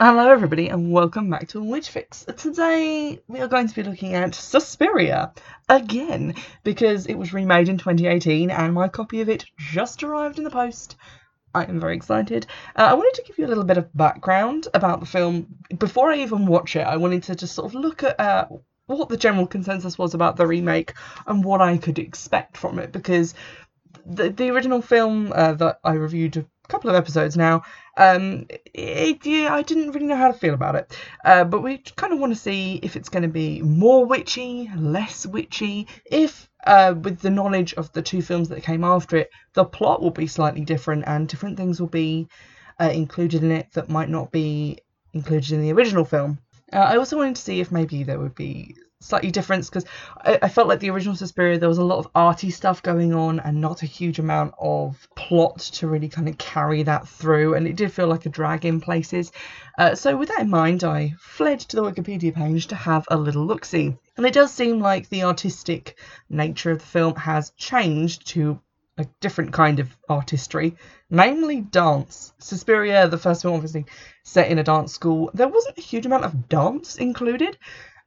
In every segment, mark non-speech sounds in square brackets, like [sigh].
Hello, everybody, and welcome back to Witch Fix. Today we are going to be looking at Suspiria again because it was remade in 2018 and my copy of it just arrived in the post. I am very excited. Uh, I wanted to give you a little bit of background about the film before I even watch it. I wanted to just sort of look at uh, what the general consensus was about the remake and what I could expect from it because the the original film uh, that I reviewed couple of episodes now, um, it, yeah, I didn't really know how to feel about it. Uh, but we kind of want to see if it's going to be more witchy, less witchy, if uh, with the knowledge of the two films that came after it, the plot will be slightly different and different things will be uh, included in it that might not be included in the original film. Uh, I also wanted to see if maybe there would be slightly different because I, I, felt like the original Suspiria there was a lot of arty stuff going on and not a huge amount of plot to really kind of carry that through and it did feel like a drag in places uh, so with that in mind I fled to the Wikipedia page to have a little look-see and it does seem like the artistic nature of the film has changed to a different kind of artistry, namely dance. Suspiria, the first film, obviously set in a dance school. There wasn't a huge amount of dance included,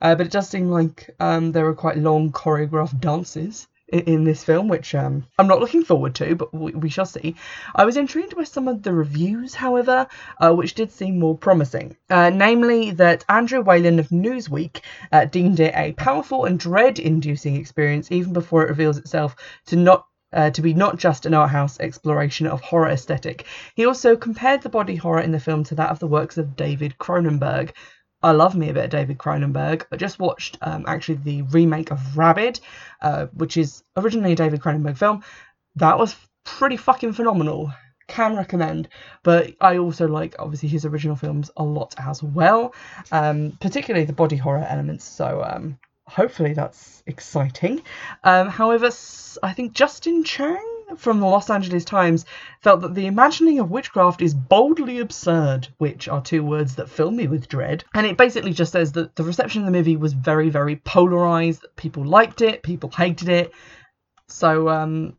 uh, but it does seem like um, there are quite long choreographed dances in, in this film, which um, I'm not looking forward to, but we, we, shall see. I was intrigued by some of the reviews, however, uh, which did seem more promising. Uh, namely, that Andrew Whalen of Newsweek uh, deemed it a powerful and dread-inducing experience, even before it reveals itself to not uh, to be not just an art house exploration of horror aesthetic. He also compared the body horror in the film to that of the works of David Cronenberg, I love me a bit of David Cronenberg. I just watched um, actually the remake of Rabid, uh, which is originally a David Cronenberg film. That was pretty fucking phenomenal. Can recommend, but I also like obviously his original films a lot as well, um, particularly the body horror elements. So um, hopefully that's exciting. Um, however, I think Justin Chang from the Los Angeles Times felt that the imagining of witchcraft is boldly absurd, which are two words that fill me with dread. And it basically just says that the reception of the movie was very, very polarized. People liked it, people hated it. So, um,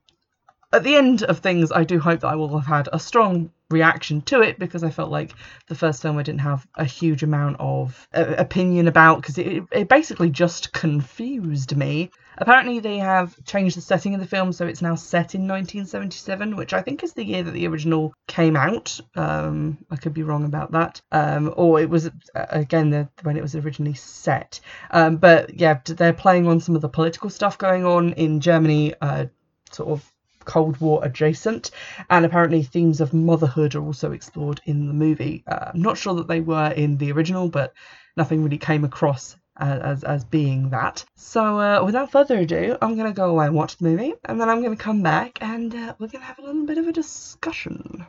at the end of things, I do hope that I will have had a strong reaction to it because I felt like the first film I didn't have a huge amount of uh, opinion about because it, it basically just confused me. Apparently, they have changed the setting of the film, so it's now set in 1977, which I think is the year that the original came out. Um, I could be wrong about that. Um, or it was, uh, again, the, when it was originally set. Um, but yeah, they're playing on some of the political stuff going on in Germany, uh, sort of Cold War adjacent, and apparently themes of motherhood are also explored in the movie. Uh, I'm not sure that they were in the original, but nothing really came across as, as, being that. So, uh, without further ado, I'm going to go away and watch the movie, and then I'm going to come back and uh, we're going to have a little bit of a discussion.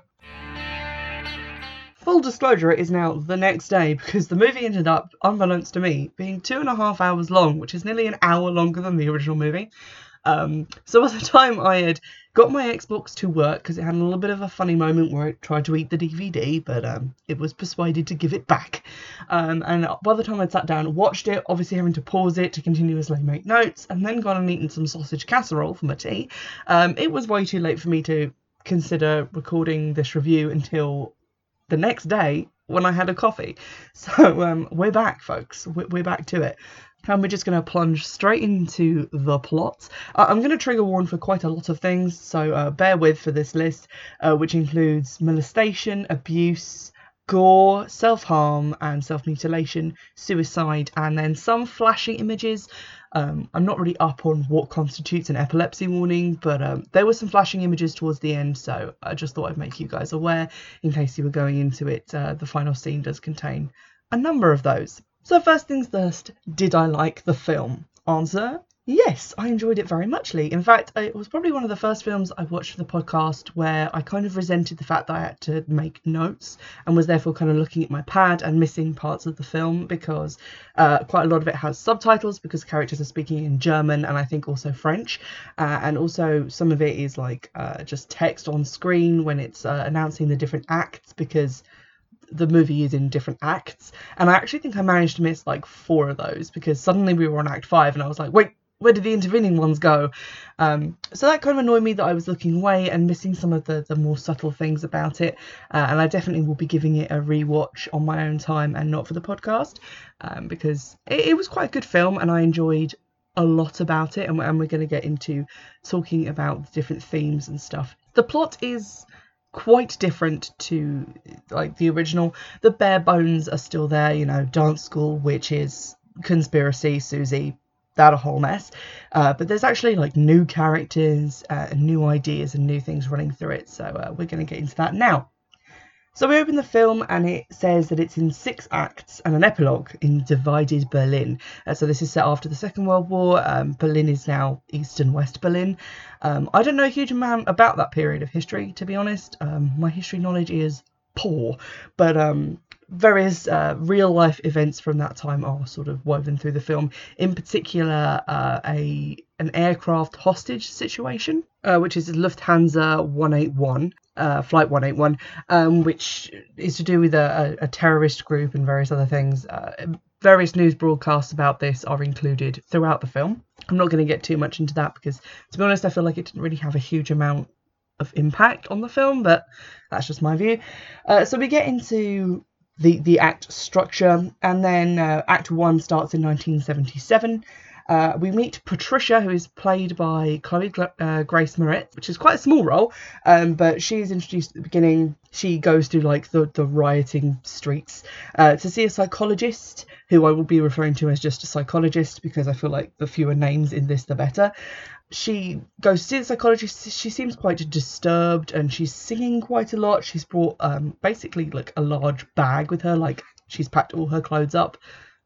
Full disclosure, it is now the next day because the movie ended up, unbeknownst to me, being two and a half hours long, which is nearly an hour longer than the original movie. Um, so by the [laughs] time I had got my Xbox to work, because it had a little bit of a funny moment where it tried to eat the DVD, but um, it was persuaded to give it back. Um, and by the time I'd sat down and watched it, obviously having to pause it to continuously make notes, and then gone and eaten some sausage casserole for my tea, um, it was way too late for me to consider recording this review until the next day when I had a coffee. [laughs] So um, we're back, folks. We're back to it and we're just going to plunge straight into the plot. Uh, I'm going to trigger warn for quite a lot of things, so uh, bear with for this list, uh, which includes molestation, abuse, gore, self harm, and self mutilation, suicide, and then some flashing images. Um, I'm not really up on what constitutes an epilepsy warning, but um, there were some flashing images towards the end, so I just thought I'd make you guys aware in case you were going into it. Uh, the final scene does contain a number of those. So, first things first, did I like the film? Answer Yes, I enjoyed it very much, Lee. In fact, it was probably one of the first films I watched for the podcast where I kind of resented the fact that I had to make notes and was therefore kind of looking at my pad and missing parts of the film because uh, quite a lot of it has subtitles because characters are speaking in German and I think also French. Uh, and also, some of it is like uh, just text on screen when it's uh, announcing the different acts because the movie is in different acts. And I actually think I managed to miss like four of those because suddenly we were on act five and I was like, wait, where did the intervening ones go? Um, so that kind of annoyed me that I was looking away and missing some of the, the more subtle things about it. Uh, and I definitely will be giving it a rewatch on my own time and not for the podcast um, because it, it, was quite a good film and I enjoyed a lot about it. And, and we're going to get into talking about the different themes and stuff. The plot is quite different to like the original. The bare bones are still there, you know, dance school, witches, conspiracy, Susie, that a whole mess. Uh, but there's actually like new characters, uh, and new ideas, and new things running through it. So uh, we're going to get into that now. So we open the film and it says that it's in six acts and an epilogue in divided Berlin. Uh, so this is set after the Second World War. Um, Berlin is now East and West Berlin. Um, I don't know a huge amount about that period of history, to be honest. Um, my history knowledge is poor, but um, various uh, real life events from that time are sort of woven through the film. In particular, uh, a an aircraft hostage situation, uh, which is Lufthansa 181, uh, Flight 181, um, which is to do with a, a, terrorist group and various other things. Uh, various news broadcasts about this are included throughout the film. I'm not going to get too much into that because, to be honest, I feel like it didn't really have a huge amount of impact on the film, but that's just my view. Uh, so we get into the the act structure, and then uh, Act One starts in 1977. Uh, we meet Patricia, who is played by Chloe uh, Grace Moretz, which is quite a small role, um, but she's introduced at the beginning. She goes through like the, the rioting streets uh, to see a psychologist, who I will be referring to as just a psychologist because I feel like the fewer names in this, the better she goes to see the psychologist. She seems quite disturbed and she's singing quite a lot. She's brought um, basically like a large bag with her, like she's packed all her clothes up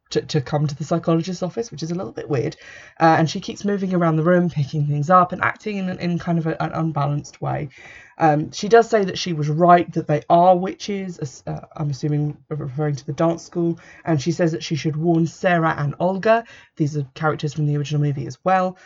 to, to come to the psychologist's office, which is a little bit weird. Uh, and she keeps moving around the room, picking things up and acting in, in kind of a, an unbalanced way. Um, she does say that she was right, that they are witches, uh, I'm assuming referring to the dance school, and she says that she should warn Sarah and Olga. These are characters from the original movie as well.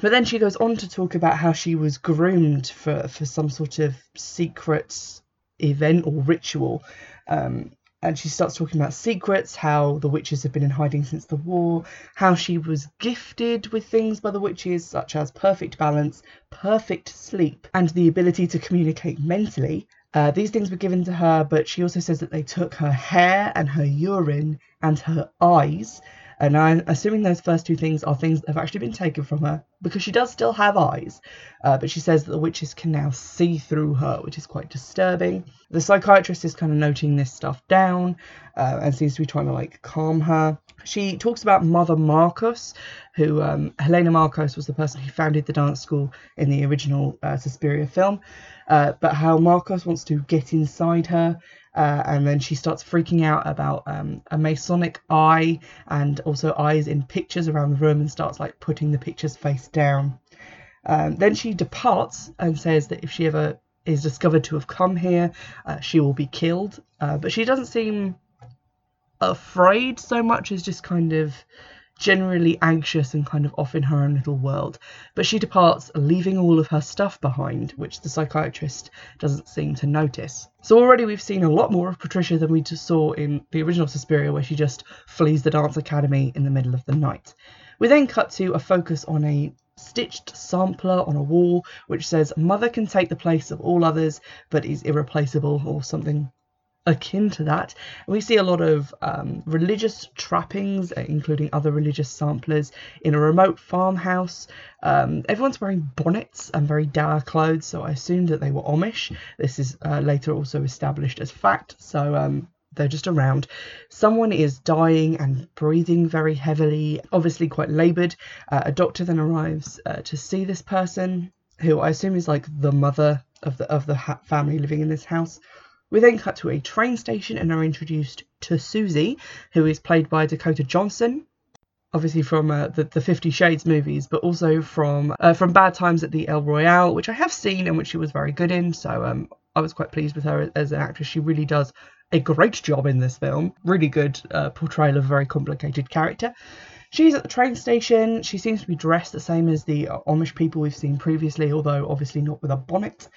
But then she goes on to talk about how she was groomed for, for some sort of secret event or ritual. Um, and she starts talking about secrets, how the witches have been in hiding since the war, how she was gifted with things by the witches, such as perfect balance, perfect sleep, and the ability to communicate mentally. Uh, these things were given to her, but she also says that they took her hair and her urine and her eyes and I'm assuming those first two things are things that have actually been taken from her because she does still have eyes. Uh, but she says that the witches can now see through her, which is quite disturbing. The psychiatrist is kind of noting this stuff down uh, and seems to be trying to like calm her. She talks about Mother Markos, who um, Helena Markos was the person who founded the dance school in the original uh, Suspiria film, uh, but how Markos wants to get inside her uh, and then she starts freaking out about um, a Masonic eye and also eyes in pictures around the room and starts like putting the pictures face down. Um, then she departs and says that if she ever is discovered to have come here, uh, she will be killed. Uh, but she doesn't seem afraid so much as just kind of generally anxious and kind of off in her own little world. But she departs, leaving all of her stuff behind, which the psychiatrist doesn't seem to notice. So already we've seen a lot more of Patricia than we just saw in the original Suspiria, where she just flees the dance academy in the middle of the night. We then cut to a focus on a stitched sampler on a wall which says mother can take the place of all others but is irreplaceable or something akin to that. we see a lot of um, religious trappings, uh, including other religious samplers, in a remote farmhouse. Um, everyone's wearing bonnets and very dour clothes, so I assumed that they were Amish. This is uh, later also established as fact, so um, they're just around. Someone is dying and breathing very heavily, obviously quite laboured. Uh, a doctor then arrives uh, to see this person, who I assume is like the mother of the of the ha- family living in this house. We then cut to a train station and are introduced to Susie, who is played by Dakota Johnson, obviously from uh, the, the Fifty Shades movies, but also from uh, from Bad Times at the El Royale, which I have seen and which she was very good in. So um, I was quite pleased with her as an actress. She really does a great job in this film. Really good uh, portrayal of a very complicated character. She's at the train station. She seems to be dressed the same as the Amish people we've seen previously, although obviously not with a bonnet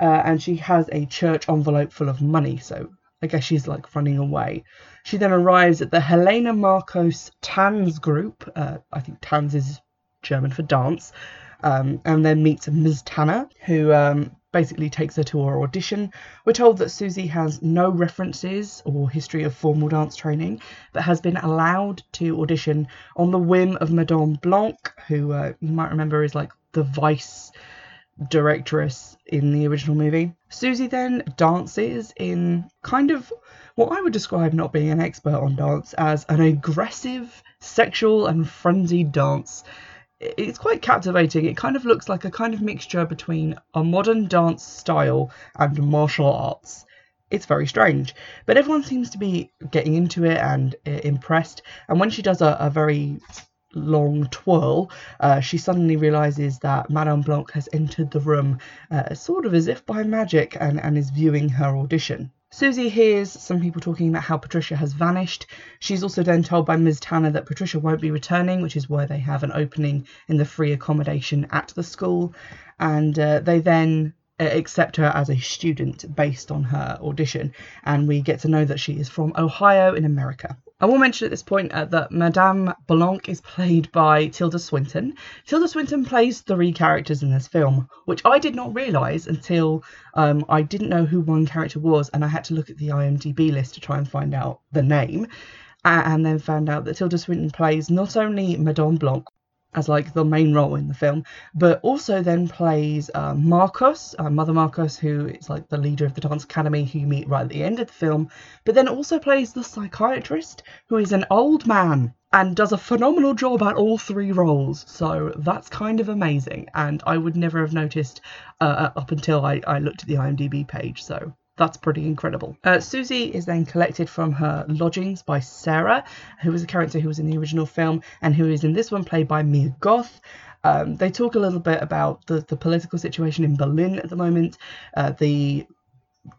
uh, and she has a church envelope full of money. So I guess she's like running away. She then arrives at the Helena Markos Tanz group. Uh, I think Tanz is German for dance, um, and then meets Ms. Tanner, who um, basically takes her to her audition. We're told that Susie has no references or history of formal dance training, but has been allowed to audition on the whim of Madame Blanc, who uh, you might remember is like the vice directress in the original movie. Susie then dances in kind of what I would describe not being an expert on dance as an aggressive, sexual, and frenzied dance it's quite captivating. It kind of looks like a kind of mixture between a modern dance style and martial arts. It's very strange, but everyone seems to be getting into it and uh, impressed. And when she does a, a very long twirl, uh, she suddenly realizes that Madame Blanc has entered the room, uh, sort of as if by magic, and, and is viewing her audition. Susie hears some people talking about how Patricia has vanished. She's also then told by Ms. Tanner that Patricia won't be returning, which is why they have an opening in the free accommodation at the school. And uh, they then accept her as a student based on her audition. And we get to know that she is from Ohio in America. I will mention at this point uh, that Madame Blanc is played by Tilda Swinton. Tilda Swinton plays three characters in this film, which I did not realise until um, I didn't know who one character was, and I had to look at the IMDb list to try and find out the name. And then found out that Tilda Swinton plays not only Madame Blanc, as like the main role in the film, but also then plays uh, Markos, uh, Mother Markos, who is like the leader of the dance academy who you meet right at the end of the film, but then also plays the psychiatrist, who is an old man and does a phenomenal job at all three roles. So that's kind of amazing, and I would never have noticed uh, uh up until I, I looked at the IMDb page. So that's pretty incredible. Uh, Susie is then collected from her lodgings by Sarah, who was a character who was in the original film and who is in this one played by Mia Goth. Um, they talk a little bit about the, the political situation in Berlin at the moment. Uh, the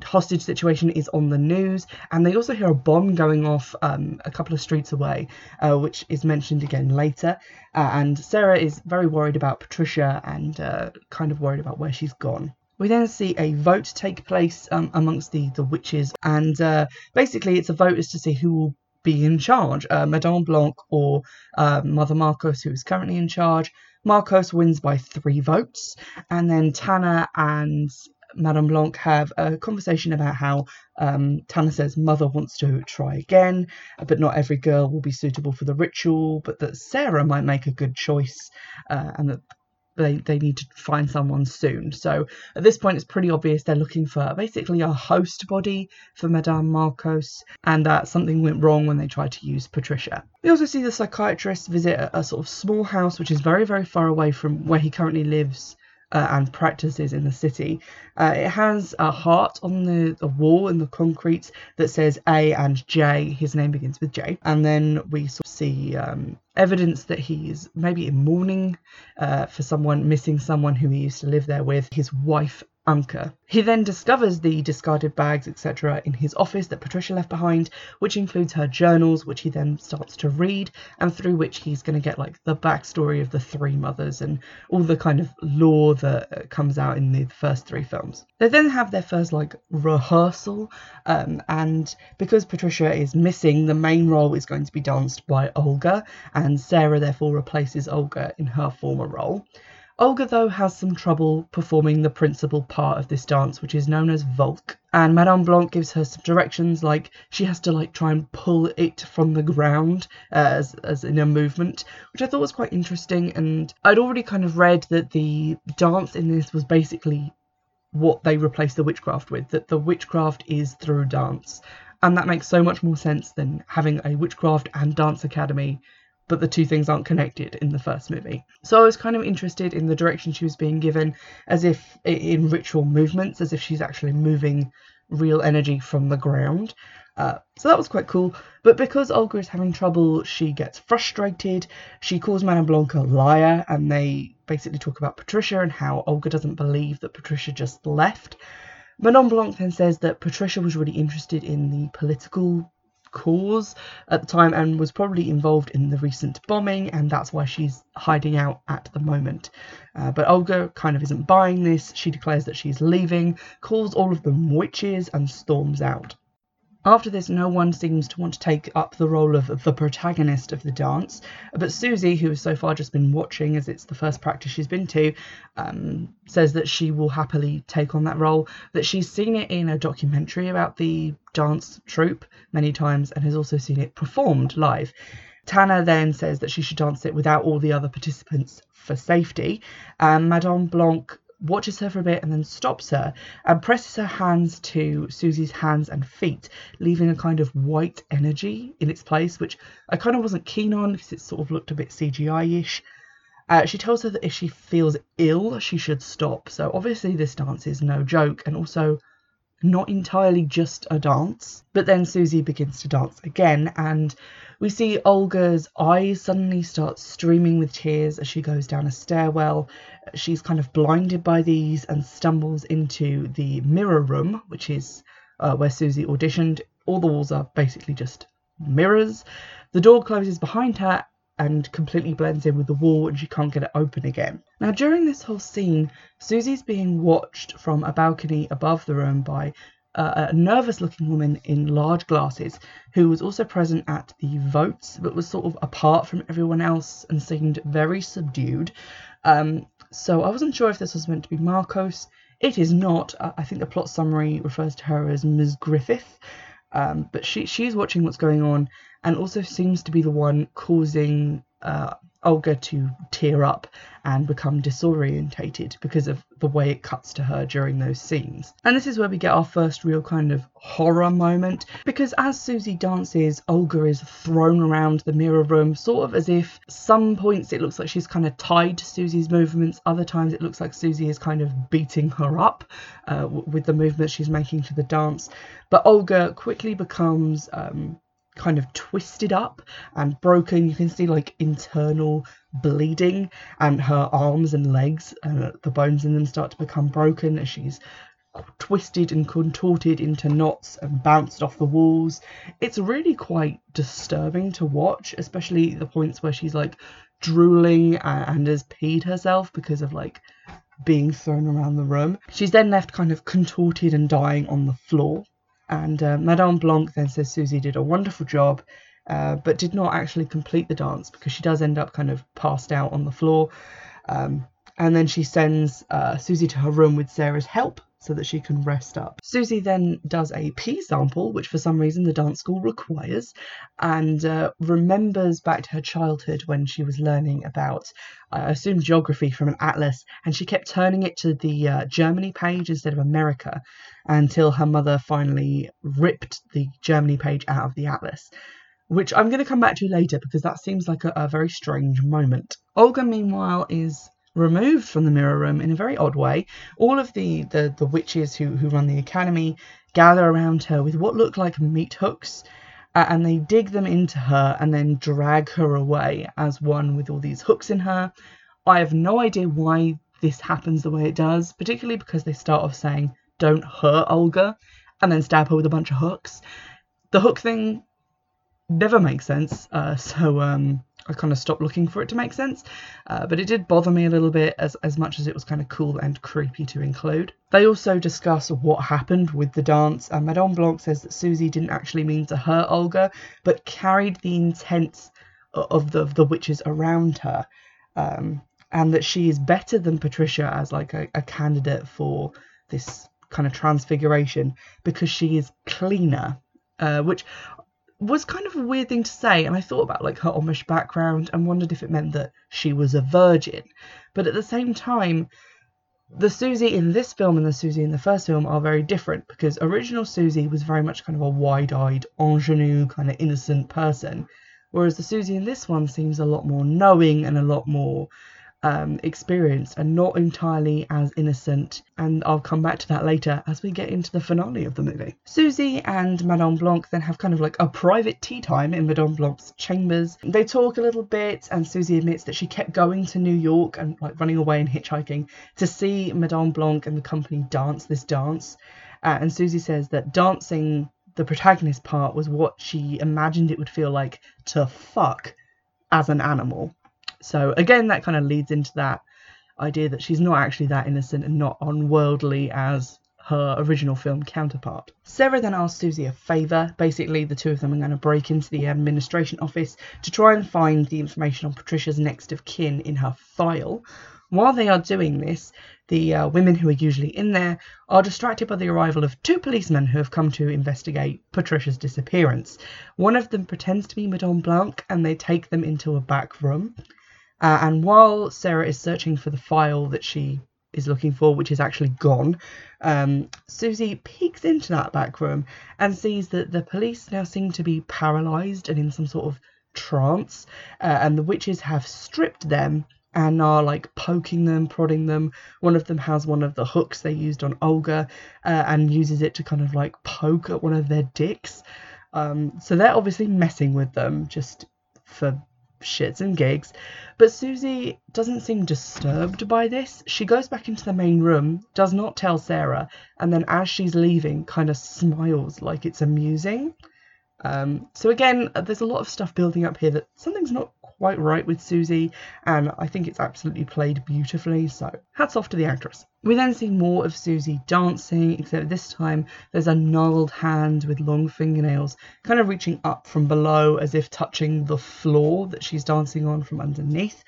hostage situation is on the news, and they also hear a bomb going off um, a couple of streets away, uh, which is mentioned again later. Uh, and Sarah is very worried about Patricia and uh, kind of worried about where she's gone. We then see a vote take place um, amongst the, the witches, and uh, basically it's a vote as to see who will be in charge, uh, Madame Blanc or uh, Mother Markos, who is currently in charge. Markos wins by three votes, and then Tanner and Madame Blanc have a conversation about how um, Tanner says mother wants to try again, but not every girl will be suitable for the ritual, but that Sarah might make a good choice, uh, and that they, they need to find someone soon. So at this point, it's pretty obvious they're looking for basically a host body for Madame Markos, and that something went wrong when they tried to use Patricia. We also see the psychiatrist visit a, a sort of small house which is very, very far away from where he currently lives uh, and practices in the city. Uh, it has a heart on the, the wall in the concrete that says A and J. His name begins with J. And then we sort of see um, evidence that he is maybe in mourning uh, for someone missing someone who he used to live there with, his wife He then discovers the discarded bags, etc., in his office that Patricia left behind, which includes her journals, which he then starts to read, and through which he's going to get like the backstory of the three mothers and all the kind of lore that uh, comes out in the first three films. They then have their first like rehearsal, um, and because Patricia is missing, the main role is going to be danced by Olga, and Sarah therefore replaces Olga in her former role. Olga, though, has some trouble performing the principal part of this dance, which is known as Volk. And Madame Blanc gives her some directions, like she has to like try and pull it from the ground as, as in a movement, which I thought was quite interesting. And I'd already kind of read that the dance in this was basically what they replaced the witchcraft with, that the witchcraft is through dance. And that makes so much more sense than having a witchcraft and dance academy but the two things aren't connected in the first movie. So I was kind of interested in the direction she was being given, as if in ritual movements, as if she's actually moving real energy from the ground. Uh, so that was quite cool. But because Olga is having trouble, she gets frustrated. She calls Madame Blanc a liar, and they basically talk about Patricia and how Olga doesn't believe that Patricia just left. Madame Blanc then says that Patricia was really interested in the political cause at the time and was probably involved in the recent bombing, and that's why she's hiding out at the moment. Uh, but Olga kind of isn't buying this. She declares that she's leaving, calls all of them witches, and storms out. After this, no one seems to want to take up the role of the protagonist of the dance, but Susie, who has so far just been watching as it's the first practice she's been to, um, says that she will happily take on that role, that she's seen it in a documentary about the dance troupe many times and has also seen it performed live. Tanner then says that she should dance it without all the other participants for safety. Um, Madame Blanc watches her for a bit and then stops her and presses her hands to Susie's hands and feet, leaving a kind of white energy in its place, which I kind of wasn't keen on because it sort of looked a bit CGI ish. Uh, she tells her that if she feels ill, she should stop. So obviously, this dance is no joke and also not entirely just a dance. But then Susie begins to dance again, and we see Olga's eyes suddenly start streaming with tears as she goes down a stairwell. She's kind of blinded by these and stumbles into the mirror room, which is uh, where Susie auditioned. All the walls are basically just mirrors. The door closes behind her and completely blends in with the wall and she can't get it open again. Now, during this whole scene, Susie's being watched from a balcony above the room by uh, a nervous looking woman in large glasses who was also present at the votes but was sort of apart from everyone else and seemed very subdued. Um, so I wasn't sure if this was meant to be Markos. It is not. I think the plot summary refers to her as Ms. Griffith. Um, but she she's watching what's going on and also seems to be the one causing uh, Olga to tear up and become disorientated because of the way it cuts to her during those scenes. And this is where we get our first real kind of horror moment because as Susie dances, Olga is thrown around the mirror room, sort of as if some points it looks like she's kind of tied to Susie's movements, other times it looks like Susie is kind of beating her up uh, with the movements she's making to the dance. But Olga quickly becomes um, kind of twisted up and broken. You can see like internal bleeding, and her arms and legs, uh, the bones in them start to become broken as she's twisted and contorted into knots and bounced off the walls. It's really quite disturbing to watch, especially the points where she's like drooling and has peed herself because of like being thrown around the room. She's then left kind of contorted and dying on the floor. And uh, Madame Blanc then says Susie did a wonderful job, uh, but did not actually complete the dance because she does end up kind of passed out on the floor. Um, and then she sends uh, Susie to her room with Sarah's help so that she can rest up. Susie then does a pee sample, which for some reason the dance school requires, and uh, remembers back to her childhood when she was learning about, I assume, geography from an atlas, and she kept turning it to the uh, Germany page instead of America until her mother finally ripped the Germany page out of the atlas which I'm going to come back to later because that seems like a, a, very strange moment. Olga, meanwhile, is removed from the mirror room in a very odd way. All of the, the, the witches who, who run the academy gather around her with what look like meat hooks uh, and they dig them into her and then drag her away as one with all these hooks in her. I have no idea why this happens the way it does, particularly because they start off saying, Don't hurt Olga, and then stab her with a bunch of hooks. The hook thing never makes sense, uh, [laughs] so um, I kind of stopped looking for it to make sense, uh, but it did bother me a little bit as, as much as it was kind of cool and creepy to include. They also discuss what happened with the dance, and Madame Blanc says that Susie didn't actually mean to hurt Olga, but carried the intent of the, of the witches around her, um, and that she is better than Patricia as like a, a candidate for this kind of transfiguration because she is cleaner uh, which was kind of a weird thing to say and i thought about like her amish background and wondered if it meant that she was a virgin. But at the same time the susie in this film and the susie in the first film are very different because original susie was very much kind of a wide-eyed ingenue kind of innocent person whereas the susie in this one seems a lot more knowing and a lot more um, experienced and not entirely as innocent. And I'll come back to that later as we get into the finale of the movie. Susie and Madame Blanc then have kind of like a private tea time in Madame Blanc's chambers. They talk a little bit, and Susie admits that she kept going to New York and like running away and hitchhiking to see Madame Blanc and the company dance this dance. Uh, and Susie says that dancing the protagonist part was what she imagined it would feel like to fuck as an animal. So again, that kind of leads into that idea that she's not actually that innocent and not unworldly as her original film counterpart. Sarah then asks Susie a favour. Basically, the two of them are going to break into the administration office to try and find the information on Patricia's next of kin in her file. While they are doing this, the uh, women who are usually in there are distracted by the arrival of two policemen who have come to investigate Patricia's disappearance. One of them pretends to be Madame Blanc and they take them into a back room. Uh, and while Sarah is searching for the file that she is looking for, which is actually gone, um, Susie peeks into that back room and sees that the police now seem to be paralysed and in some sort of trance, uh, and the witches have stripped them and are like poking them, prodding them. One of them has one of the hooks they used on Olga uh, and uses it to kind of like poke at one of their dicks. Um, so they're obviously messing with them just for shits and gigs. But Susie doesn't seem disturbed by this. She goes back into the main room, does not tell Sarah, and then as she's leaving, kind of smiles like it's amusing. Um, so again, there's a lot of stuff building up here that something's not quite right with Susie, and I think it's absolutely played beautifully. So hats off to the actress. We then see more of Susie dancing, except this time there's a gnarled hand with long fingernails kind of reaching up from below as if touching the floor that she's dancing on from underneath.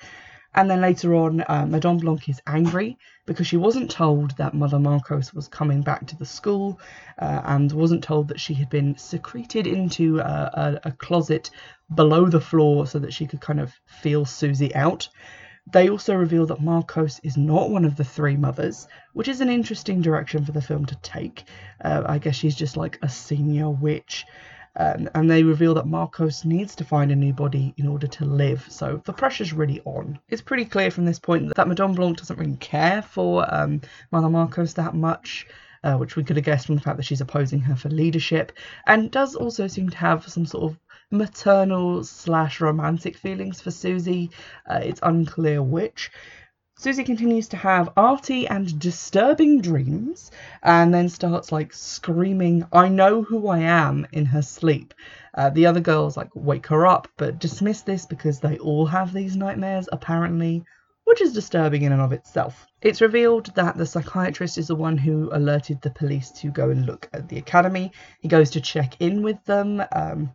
And then later on, uh, Madame Blanc is angry because she wasn't told that Mother Markos was coming back to the school uh, and wasn't told that she had been secreted into a, a, a closet below the floor so that she could kind of feel Susie out. They also reveal that Markos is not one of the three mothers, which is an interesting direction for the film to take. Uh, I guess she's just like a senior witch. And they reveal that Markos needs to find a new body in order to live. So the pressure's really on. It's pretty clear from this point that, that Madame Blanc doesn't really care for um, Mother Markos that much. Uh, which we could have guessed from the fact that she's opposing her for leadership, and does also seem to have some sort of maternal slash romantic feelings for Susie. Uh, it's unclear which. Susie continues to have arty and disturbing dreams and then starts like screaming, I know who I am in her sleep. Uh, the other girls like wake her up but dismiss this because they all have these nightmares apparently, which is disturbing in and of itself. It's revealed that the psychiatrist is the one who alerted the police to go and look at the academy. He goes to check in with them. Um,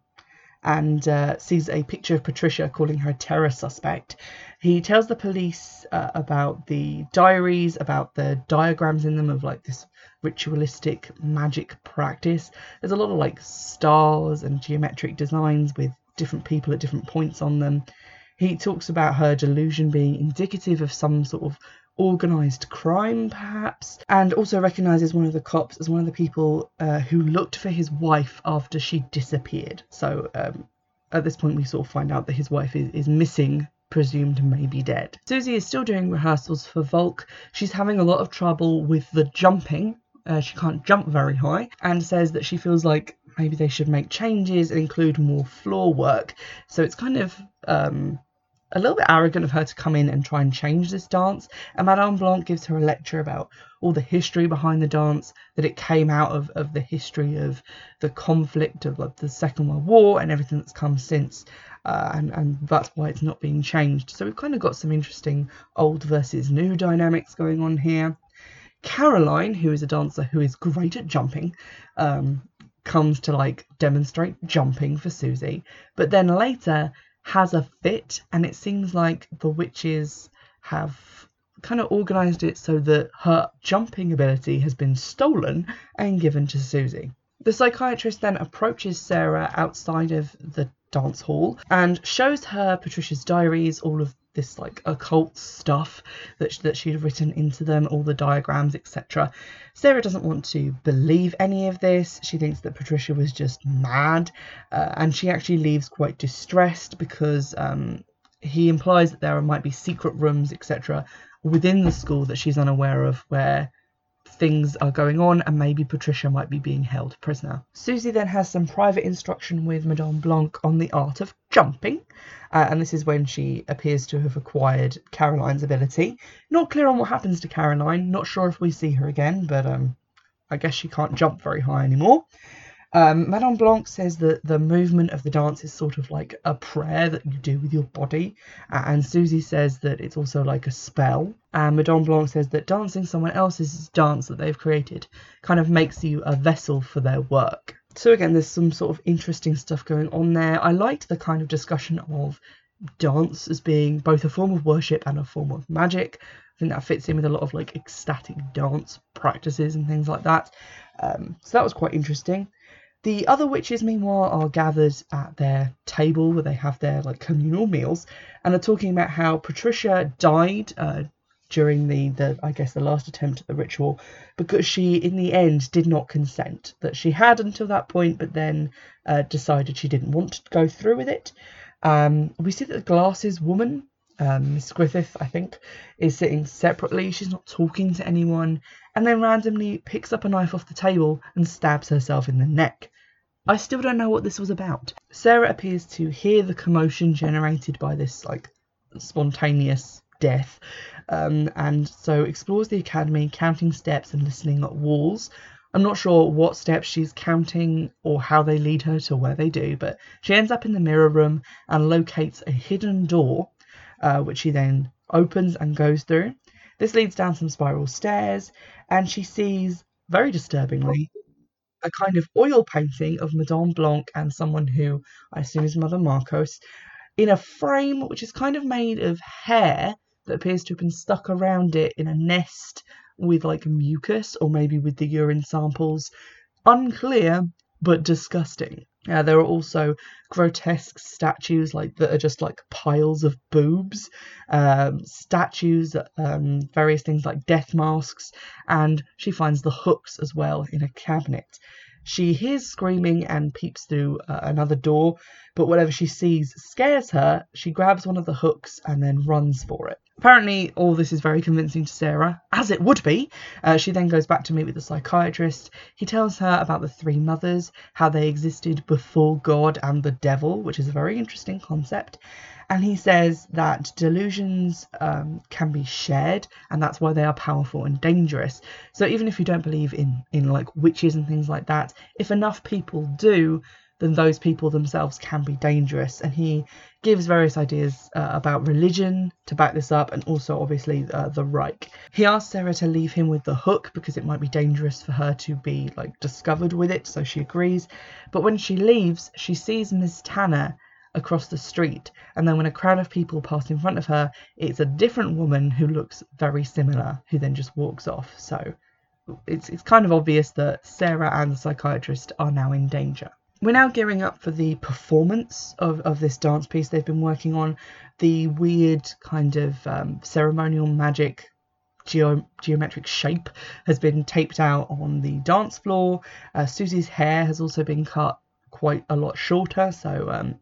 and uh, sees a picture of Patricia calling her a terror suspect. He tells the police uh, about the diaries, about the diagrams in them of like this ritualistic magic practice. There's a lot of like stars and geometric designs with different people at different points on them. He talks about her delusion being indicative of some sort of organised crime, perhaps, and also recognises one of the cops as one of the people uh, who looked for his wife after she disappeared. So um, at this point, we sort of find out that his wife is, is missing. Presumed maybe dead. Susie is still doing rehearsals for Volk. She's having a lot of trouble with the jumping. Uh, she can't jump very high and says that she feels like maybe they should make changes and include more floor work. So it's kind of um, a little bit arrogant of her to come in and try and change this dance. And Madame Blanc gives her a lecture about all the history behind the dance, that it came out of, of the history of the conflict of the Second World War and everything that's come since. Uh, and, and that's why it's not being changed. So we've kind of got some interesting old versus new dynamics going on here. Caroline, who is a dancer who is great at jumping, um, comes to like demonstrate jumping for Susie. But then later, has a fit, and it seems like the witches have kind of organized it so that her jumping ability has been stolen and given to Susie. The psychiatrist then approaches Sarah outside of the dance hall and shows her Patricia's diaries, all of this like occult stuff that that she'd written into them, all the diagrams, etc. Sarah doesn't want to believe any of this. She thinks that Patricia was just mad, uh, and she actually leaves quite distressed because um, he implies that there might be secret rooms, etc., within the school that she's unaware of, where things are going on and maybe Patricia might be being held prisoner. Susie then has some private instruction with Madame Blanc on the art of jumping, uh, and this is when she appears to have acquired Caroline's ability. Not clear on what happens to Caroline, not sure if we see her again, but um, I guess she can't jump very high anymore. Um, Madame Blanc says that the movement of the dance is sort of like a prayer that you do with your body, and Susie says that it's also like a spell. And Madame Blanc says that dancing someone else's dance that they've created kind of makes you a vessel for their work. So again, there's some sort of interesting stuff going on there. I liked the kind of discussion of dance as being both a form of worship and a form of magic. I think that fits in with a lot of like ecstatic dance practices and things like that. Um, so that was quite interesting. The other witches, meanwhile, are gathered at their table where they have their like communal meals and are talking about how Patricia died uh, during the, the I guess the last attempt at the ritual because she in the end did not consent. That she had until that point, but then uh, decided she didn't want to go through with it. Um, we see that the glasses woman, um, Miss Griffith, I think, is sitting separately. She's not talking to anyone, and then randomly picks up a knife off the table and stabs herself in the neck. I still don't know what this was about. Sarah appears to hear the commotion generated by this like spontaneous death, um, and so explores the academy, counting steps and listening at walls. I'm not sure what steps she's counting or how they lead her to where they do, but she ends up in the mirror room and locates a hidden door, uh, which she then opens and goes through. This leads down some spiral stairs, and she sees, very disturbingly, a kind of oil painting of Madame Blanc and someone who I assume is Mother Markos in a frame which is kind of made of hair that appears to have been stuck around it in a nest with like mucus or maybe with the urine samples. Unclear, but disgusting. Uh, there are also grotesque statues like that are just like piles of boobs, um, statues, um, various things like death masks, and she finds the hooks as well in a cabinet. She hears screaming and peeps through uh, another door, but whatever she sees scares her. She grabs one of the hooks and then runs for it. Apparently, all this is very convincing to Sarah, as it would be. Uh, she then goes back to meet with the psychiatrist. He tells her about the three mothers, how they existed before God and the devil, which is a very interesting concept. And he says that delusions um, can be shared, and that's why they are powerful and dangerous. So even if you don't believe in in like witches and things like that, if enough people do, then those people themselves can be dangerous. And he gives various ideas uh, about religion to back this up, and also obviously uh, the Reich. He asks Sarah to leave him with the hook because it might be dangerous for her to be like discovered with it, so she agrees. But when she leaves, she sees Miss Tanner across the street, and then when a crowd of people pass in front of her, it's a different woman who looks very similar, who then just walks off. So it's it's kind of obvious that Sarah and the psychiatrist are now in danger we're now gearing up for the performance of, of this dance piece they've been working on. The weird kind of um, ceremonial magic geo- geometric shape has been taped out on the dance floor. Uh, Susie's hair has also been cut quite a lot shorter, so um,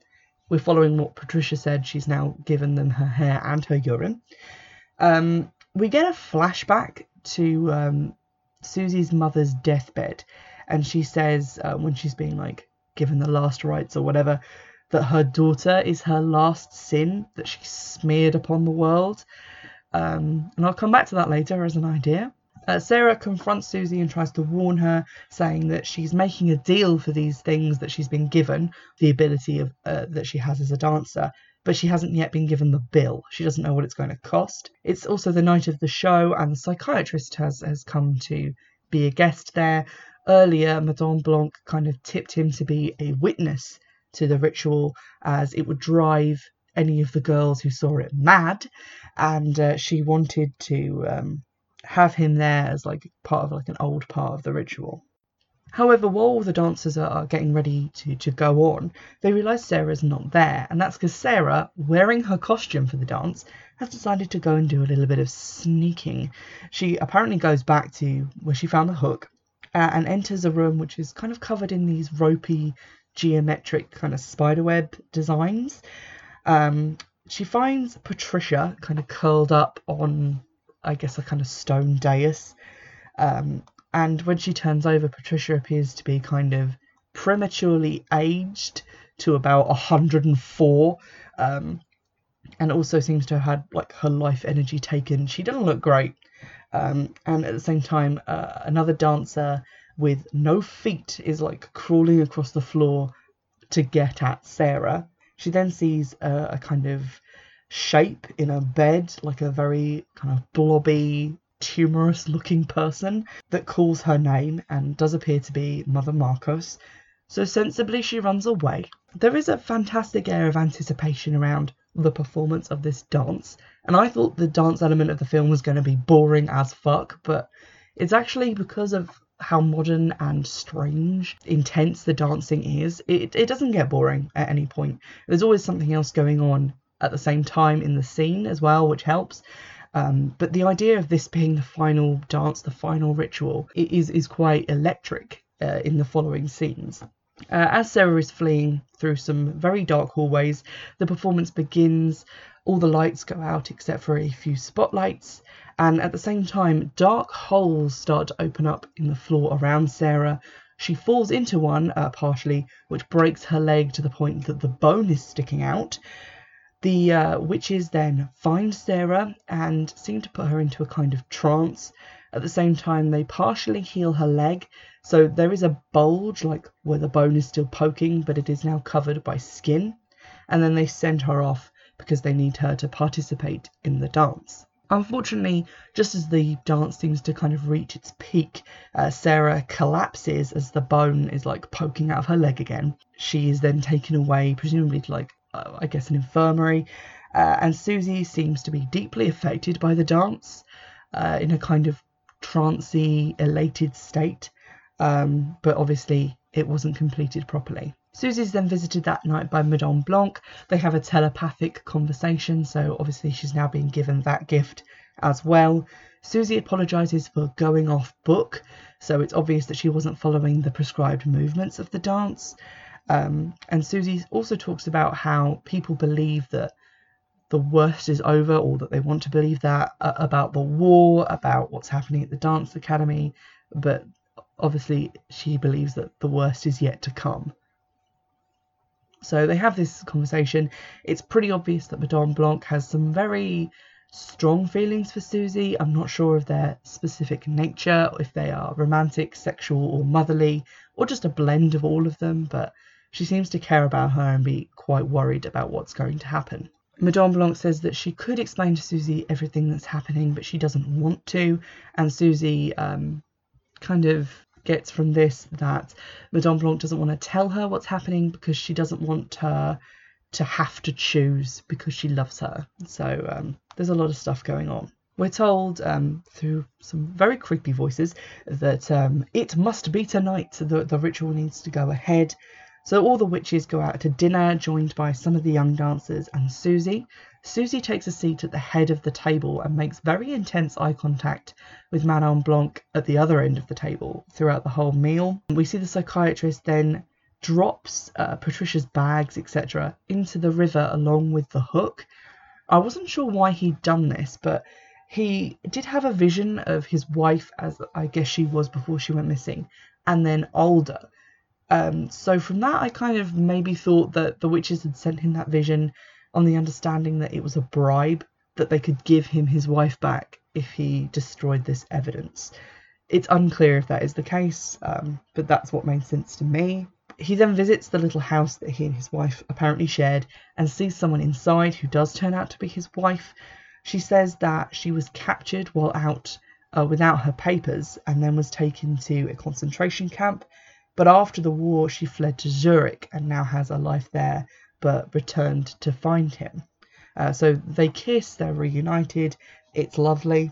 we're following what Patricia said. She's now given them her hair and her urine. Um, we get a flashback to um, Susie's mother's deathbed, and she says uh, when she's being like given the last rites or whatever, that her daughter is her last sin that she smeared upon the world. Um, and I'll come back to that later as an idea. Uh, Sarah confronts Susie and tries to warn her, saying that she's making a deal for these things that she's been given, the ability of uh, that she has as a dancer, but she hasn't yet been given the bill. She doesn't know what it's going to cost. It's also the night of the show, and the psychiatrist has has come to be a guest there, earlier, Madame Blanc kind of tipped him to be a witness to the ritual as it would drive any of the girls who saw it mad, and uh, she wanted to um, have him there as like part of like an old part of the ritual. However, while the dancers are getting ready to, to go on, they realise Sarah's not there, and that's because Sarah, wearing her costume for the dance, has decided to go and do a little bit of sneaking. She apparently goes back to where she found the hook uh, and enters a room which is kind of covered in these ropey, geometric kind of spiderweb designs. Um, she finds Patricia kind of curled up on, I guess, a kind of stone dais. Um, and when she turns over, Patricia appears to be kind of prematurely aged to about 104. Um, and also seems to have had like her life energy taken. She doesn't look great. Um, and at the same time, uh, another dancer with no feet is like crawling across the floor to get at Sarah. She then sees a, a kind of shape in a bed, like a very kind of blobby, tumorous looking person that calls her name and does appear to be Mother Markos. So sensibly she runs away. There is a fantastic air of anticipation around the performance of this dance, and I thought the dance element of the film was going to be boring as fuck, but it's actually because of how modern and strange, intense the dancing is. It, it doesn't get boring at any point. There's always something else going on at the same time in the scene as well, which helps. Um, but the idea of this being the final dance, the final ritual, is is quite electric uh, in the following scenes. Uh, as Sarah is fleeing through some very dark hallways, the performance begins. All the lights go out except for a few spotlights, and at the same time, dark holes start to open up in the floor around Sarah. She falls into one, uh, partially, which breaks her leg to the point that the bone is sticking out. The uh, witches then find Sarah and seem to put her into a kind of trance. At the same time, they partially heal her leg, so there is a bulge, like where the bone is still poking, but it is now covered by skin. And then they send her off because they need her to participate in the dance. Unfortunately, just as the dance seems to kind of reach its peak, uh, Sarah collapses as the bone is like poking out of her leg again. She is then taken away, presumably to like I guess, an infirmary. Uh, and Susie seems to be deeply affected by the dance uh, in a kind of trancy, elated state. Um, but obviously, it wasn't completed properly. Susie's then visited that night by Madame Blanc. They have a telepathic conversation, so obviously, she's now being given that gift as well. Susie apologises for going off book, so it's obvious that she wasn't following the prescribed movements of the dance. Um, and Susie also talks about how people believe that the worst is over, or that they want to believe that uh, about the war, about what's happening at the dance academy, but obviously she believes that the worst is yet to come. So they have this conversation. It's pretty obvious that Madame Blanc has some very strong feelings for Susie. I'm not sure of their specific nature, if they are romantic, sexual, or motherly, or just a blend of all of them, but she seems to care about her and be quite worried about what's going to happen. Madame Blanc says that she could explain to Susie everything that's happening, but she doesn't want to. And Susie um, kind of gets from this that Madame Blanc doesn't want to tell her what's happening because she doesn't want her to have to choose because she loves her. So um, there's a lot of stuff going on. We're told um, through some very creepy voices that um, it must be tonight. The, the ritual needs to go ahead. So all the witches go out to dinner, joined by some of the young dancers and Susie. Susie takes a seat at the head of the table and makes very intense eye contact with Madame Blanc at the other end of the table throughout the whole meal. We see the psychiatrist then drops uh, Patricia's bags, etc., into the river along with the hook. I wasn't sure why he'd done this, but he did have a vision of his wife as I guess she was before she went missing, and then older. Um, so from that, I kind of maybe thought that the witches had sent him that vision on the understanding that it was a bribe that they could give him his wife back if he destroyed this evidence. It's unclear if that is the case, um, but that's what made sense to me. He then visits the little house that he and his wife apparently shared and sees someone inside who does turn out to be his wife. She says that she was captured while out uh, without her papers and then was taken to a concentration camp but after the war, she fled to Zurich and now has a life there, but returned to find him. Uh, so they kiss, they're reunited, it's lovely.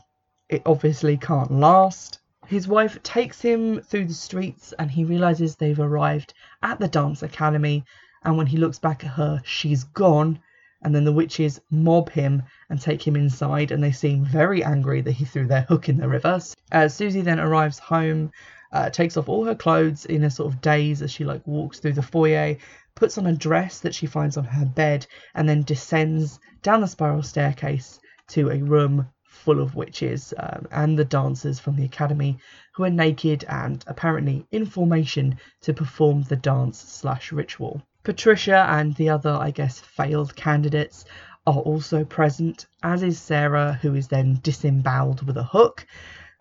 It obviously can't last. His wife takes him through the streets and he realizes they've arrived at the dance academy. And when he looks back at her, she's gone. And then the witches mob him and take him inside, and they seem very angry that he threw their hook in the river. Uh, Susie then arrives home uh, takes off all her clothes in a sort of daze as she like walks through the foyer, puts on a dress that she finds on her bed, and then descends down the spiral staircase to a room full of witches um, and the dancers from the academy who are naked and apparently in formation to perform the dance slash ritual. Patricia and the other, I guess, failed candidates are also present, as is Sarah, who is then disemboweled with a hook.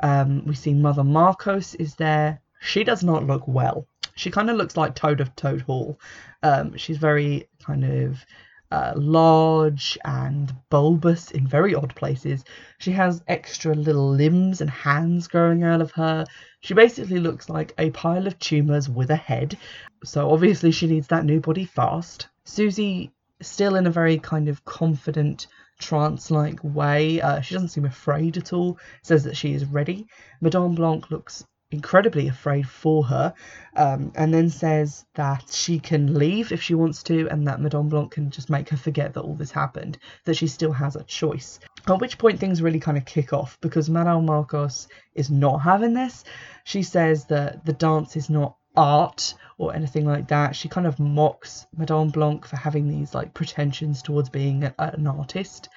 Um, we see Mother Markos is there. she does not look well. She kind of looks like Toad of Toad Hall. Um, she's very kind of uh, large and bulbous in very odd places. She has extra little limbs and hands growing out of her. She basically looks like a pile of tumours with a head. So obviously she needs that new body fast. Susie, still in a very kind of confident, trance like way. Uh, she doesn't seem afraid at all, says that she is ready. Madame Blanc looks incredibly afraid for her, um, and then says that she can leave if she wants to, and that Madame Blanc can just make her forget that all this happened, that she still has a choice. At which point things really kind of kick off because Madame Markos is not having this. She says that the dance is not art or anything like that. She kind of mocks Madame Blanc for having these like pretensions towards being a, an artist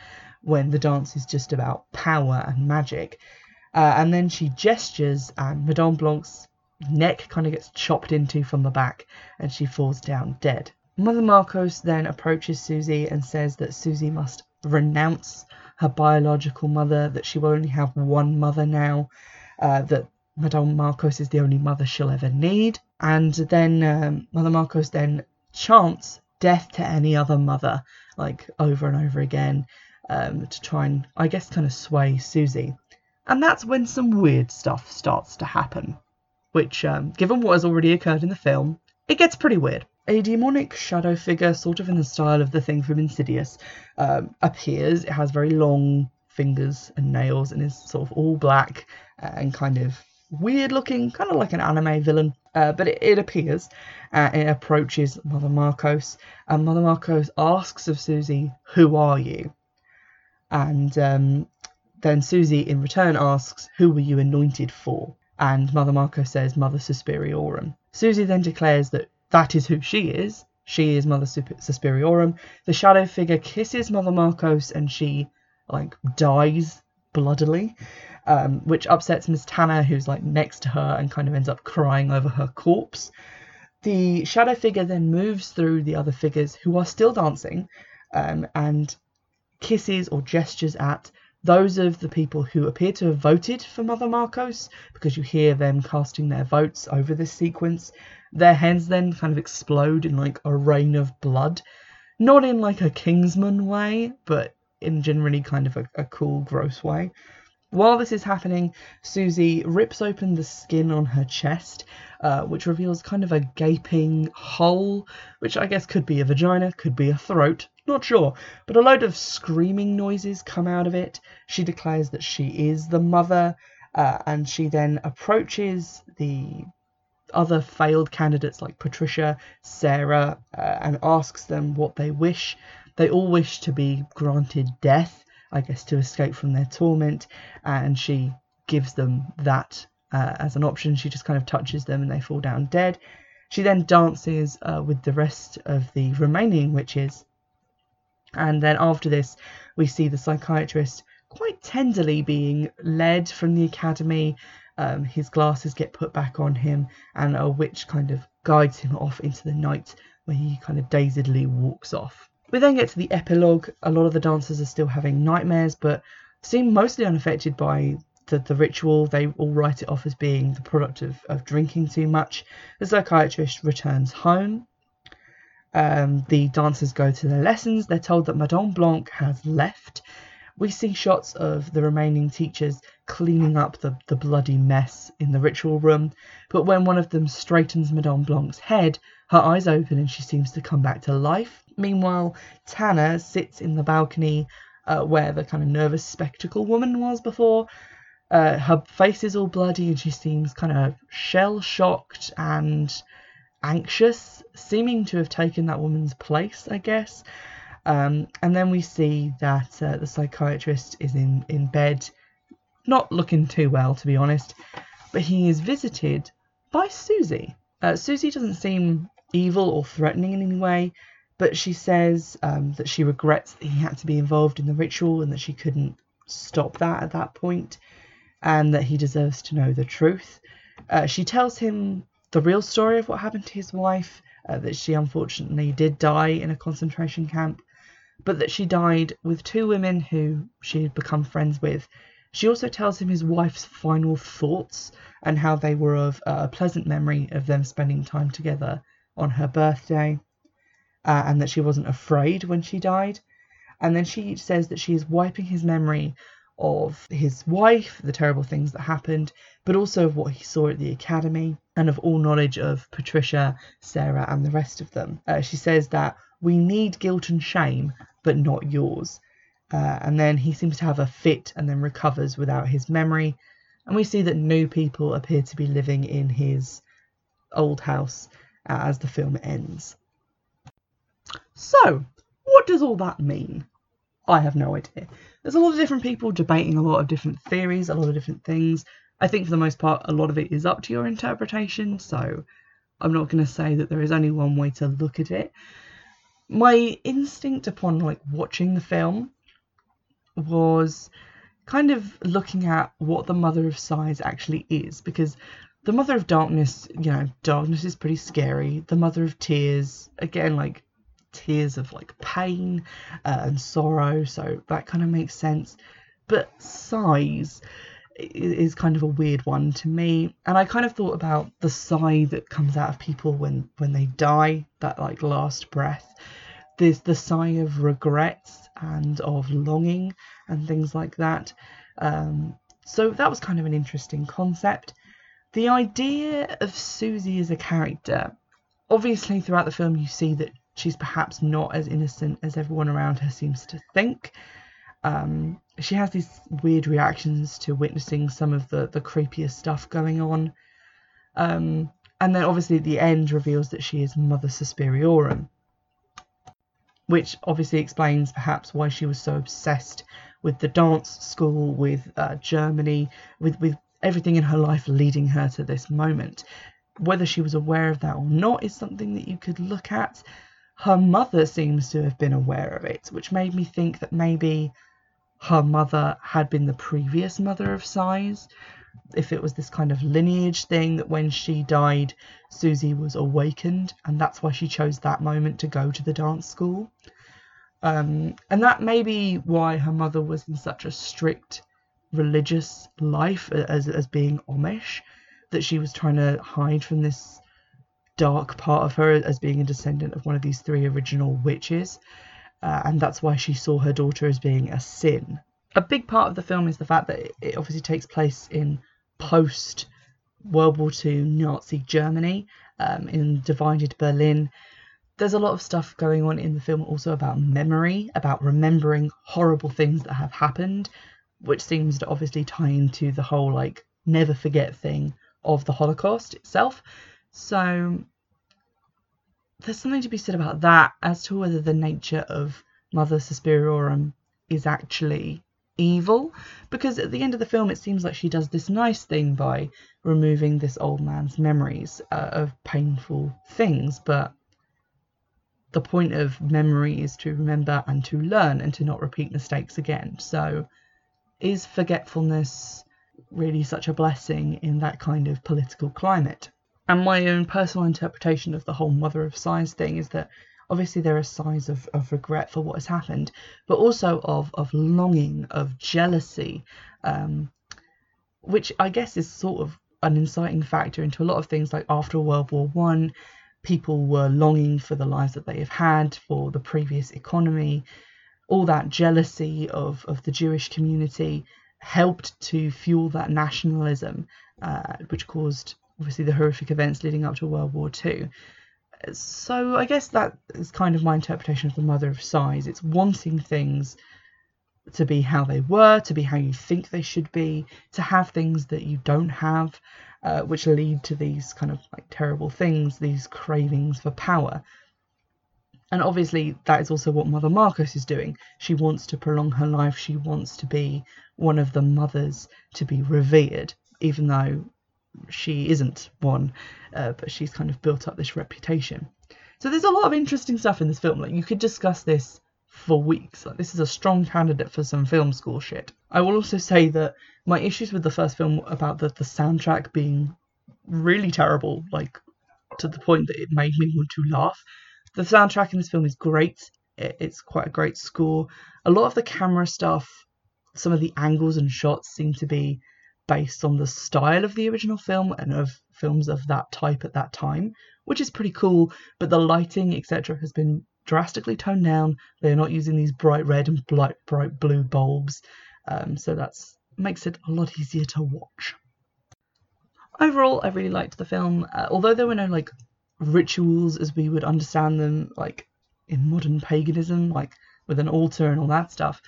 when the dance is just about power and magic. Uh, and then she gestures, and Madame Blanc's neck kind of gets chopped into from the back, and she falls down dead. Mother Markos then approaches Susie and says that Susie must renounce her biological mother, that she will only have one mother now, uh, that Madame Markos is the only mother she'll ever need. And then um, Mother Markos then chants death to any other mother, like over and over again, um, to try and, I guess, kind of sway Susie. And that's when some weird stuff starts to happen. Which, um, given what has already occurred in the film, it gets pretty weird. A demonic shadow figure, sort of in the style of the thing from Insidious, um, appears. It has very long fingers and nails and is sort of all black and kind of weird looking, kind of like an anime villain. Uh, but it, it appears uh, it approaches Mother Markos, and Mother Markos asks of Susie, Who are you? And um, then Susie in return asks, Who were you anointed for? And Mother Markos says, Mother Suspiriorum. Susie then declares that that is who she is. She is Mother Suspiriorum. The shadow figure kisses Mother Markos and she, like, dies bloodily, um, which upsets Miss Tanner, who's, like, next to her and kind of ends up crying over her corpse. The shadow figure then moves through the other figures who are still dancing um, and kisses or gestures at those of the people who appear to have voted for Mother Markos, because you hear them casting their votes over this sequence, their hands then kind of explode in like a rain of blood. Not in like a Kingsman way, but in generally kind of a, a cool, gross way. While this is happening, Susie rips open the skin on her chest, uh, which reveals kind of a gaping hole, which I guess could be a vagina, could be a throat, not sure, but a load of screaming noises come out of it. She declares that she is the mother, uh, and she then approaches the other failed candidates like Patricia, Sarah, uh, and asks them what they wish. They all wish to be granted death, I guess, to escape from their torment, and she gives them that uh, as an option. She just kind of touches them and they fall down dead. She then dances uh, with the rest of the remaining witches and then after this, we see the psychiatrist quite tenderly being led from the academy. Um, his glasses get put back on him, and a witch kind of guides him off into the night where he kind of dazedly walks off. We then get to the epilogue. A lot of the dancers are still having nightmares, but seem mostly unaffected by the, the ritual. They all write it off as being the product of, of drinking too much. The psychiatrist returns home um, the dancers go to their lessons. They're told that Madame Blanc has left. We see shots of the remaining teachers cleaning up the, the bloody mess in the ritual room. But when one of them straightens Madame Blanc's head, her eyes open and she seems to come back to life. Meanwhile, Tanner sits in the balcony uh, where the kind of nervous spectacle woman was before. Uh, her face is all bloody and she seems kind of shell shocked and anxious, seeming to have taken that woman's place, I guess. Um, and then we see that uh, the psychiatrist is in, in bed, not looking too well, to be honest, but he is visited by Susie. Uh, Susie doesn't seem evil or threatening in any way, but she says um, that she regrets that he had to be involved in the ritual and that she couldn't stop that at that point, and that he deserves to know the truth. Uh, she tells him the real story of what happened to his wife, uh, that she unfortunately did die in a concentration camp, but that she died with two women who she had become friends with. She also tells him his wife's final thoughts and how they were of a pleasant memory of them spending time together on her birthday, uh, and that she wasn't afraid when she died. And then she says that she is wiping his memory of his wife, the terrible things that happened, but also of what he saw at the academy and of all knowledge of Patricia, Sarah, and the rest of them. Uh, she says that we need guilt and shame, but not yours. Uh, and then he seems to have a fit and then recovers without his memory. And we see that new people appear to be living in his old house uh, as the film ends. So, what does all that mean? I have no idea. There's a lot of different people debating a lot of different theories, a lot of different things. I think for the most part, a lot of it is up to your interpretation, so I'm not going to say that there is only one way to look at it. My instinct upon like watching the film was kind of looking at what the Mother of Sighs actually is, because the Mother of Darkness, you know, darkness is pretty scary. The Mother of Tears, again, like tears of like pain uh, and sorrow, so that kind of makes sense. But sighs is kind of a weird one to me, and I kind of thought about the sigh that comes out of people when when they die, that like last breath. There's the sigh of regrets and of longing and things like that. Um, so that was kind of an interesting concept. The idea of Susie as a character, obviously throughout the film you see that she's perhaps not as innocent as everyone around her seems to think. Um, she has these weird reactions to witnessing some of the, the creepier stuff going on. Um, and then obviously the end reveals that she is Mother Suspiriorum, which obviously explains perhaps why she was so obsessed with the dance school, with uh, Germany, with, with everything in her life leading her to this moment. Whether she was aware of that or not is something that you could look at her mother seems to have been aware of it, which made me think that maybe her mother had been the previous mother of Sighs. If it was this kind of lineage thing that when she died, Susie was awakened, and that's why she chose that moment to go to the dance school. Um, and that may be why her mother was in such a strict religious life as, as being Amish, that she was trying to hide from this dark part of her as being a descendant of one of these three original witches, uh, and that's why she saw her daughter as being a sin. A big part of the film is the fact that it obviously takes place in post World War II Nazi Germany, um, in divided Berlin. There's a lot of stuff going on in the film also about memory, about remembering horrible things that have happened, which seems to obviously tie into the whole like never forget thing of the Holocaust itself. So there's something to be said about that as to whether the nature of Mother Suspiriorum is actually evil because at the end of the film it seems like she does this nice thing by removing this old man's memories uh, of painful things but the point of memory is to remember and to learn and to not repeat mistakes again. So is forgetfulness really such a blessing in that kind of political climate and my own personal interpretation of the whole mother of sighs thing is that obviously there are signs of, of regret for what has happened, but also of, of longing, of jealousy, um, which I guess is sort of an inciting factor into a lot of things like after World War One, people were longing for the lives that they have had, for the previous economy. All that jealousy of, of the Jewish community helped to fuel that nationalism, uh, which caused obviously the horrific events leading up to World War II. So I guess that is kind of my interpretation of the mother of sighs. It's wanting things to be how they were, to be how you think they should be, to have things that you don't have, uh, which lead to these kind of like terrible things, these cravings for power. And obviously, that is also what Mother Markos is doing. She wants to prolong her life. She wants to be one of the mothers to be revered, even though she isn't one, uh, but she's kind of built up this reputation. So there's a lot of interesting stuff in this film. Like you could discuss this for weeks. Like this is a strong candidate for some film school shit. I will also say that my issues with the first film about the, the soundtrack being really terrible, like to the point that it made me want to laugh. The soundtrack in this film is great. It, it's quite a great score. A lot of the camera stuff some of the angles and shots seem to be based on the style of the original film and of films of that type at that time, which is pretty cool. But the lighting, etc., has been drastically toned down. They're not using these bright red and bright, bright blue bulbs, um, so that makes it a lot easier to watch. Overall, I really liked the film, uh, although there were no like rituals as we would understand them, like in modern paganism, like with an altar and all that stuff.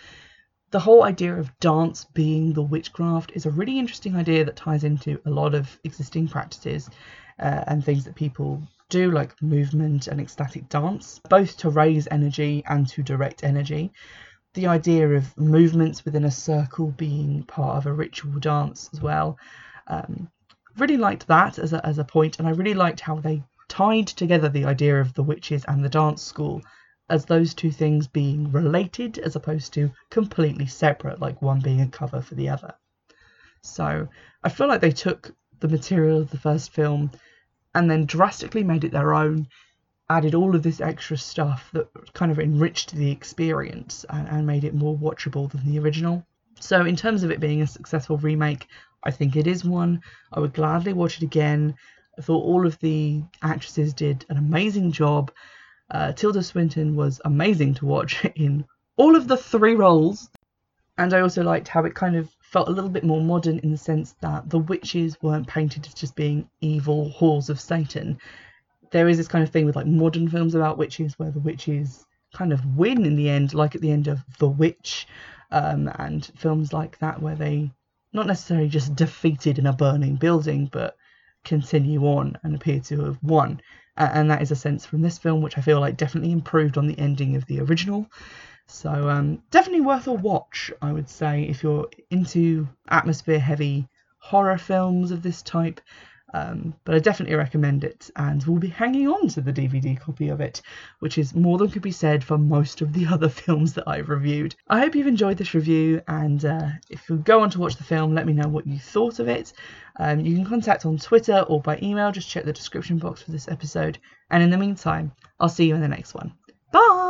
The whole idea of dance being the witchcraft is a really interesting idea that ties into a lot of existing practices uh, and things that people do, like movement and ecstatic dance, both to raise energy and to direct energy. The idea of movements within a circle being part of a ritual dance as well. Um, really liked that as a, as a point, and I really liked how they tied together the idea of the witches and the dance school as those two things being related as opposed to completely separate, like one being a cover for the other. So I feel like they took the material of the first film and then drastically made it their own, added all of this extra stuff that kind of enriched the experience and, and made it more watchable than the original. So, in terms of it being a successful remake, I think it is one. I would gladly watch it again. I thought all of the actresses did an amazing job. Uh, Tilda Swinton was amazing to watch [laughs] in all of the three roles. And I also liked how it kind of felt a little bit more modern in the sense that the witches weren't painted as just being evil whores of Satan. There is this kind of thing with like modern films about witches where the witches kind of win in the end, like at the end of The Witch, um, and films like that where they not necessarily just defeated in a burning building, but continue on and appear to have won. And that is a sense from this film, which I feel like definitely improved on the ending of the original. So um, definitely worth a watch, I would say, if you're into atmosphere heavy horror films of this type. Um, but I definitely recommend it, and we'll be hanging on to the DVD copy of it, which is more than could be said for most of the [laughs] other films that I've reviewed. I hope you've enjoyed this review, and uh, if you go on to watch the film, let me know what you thought of it. Um, you can contact on Twitter or by email, just check the description box for this episode. And in the meantime, I'll see you in the next one. Bye!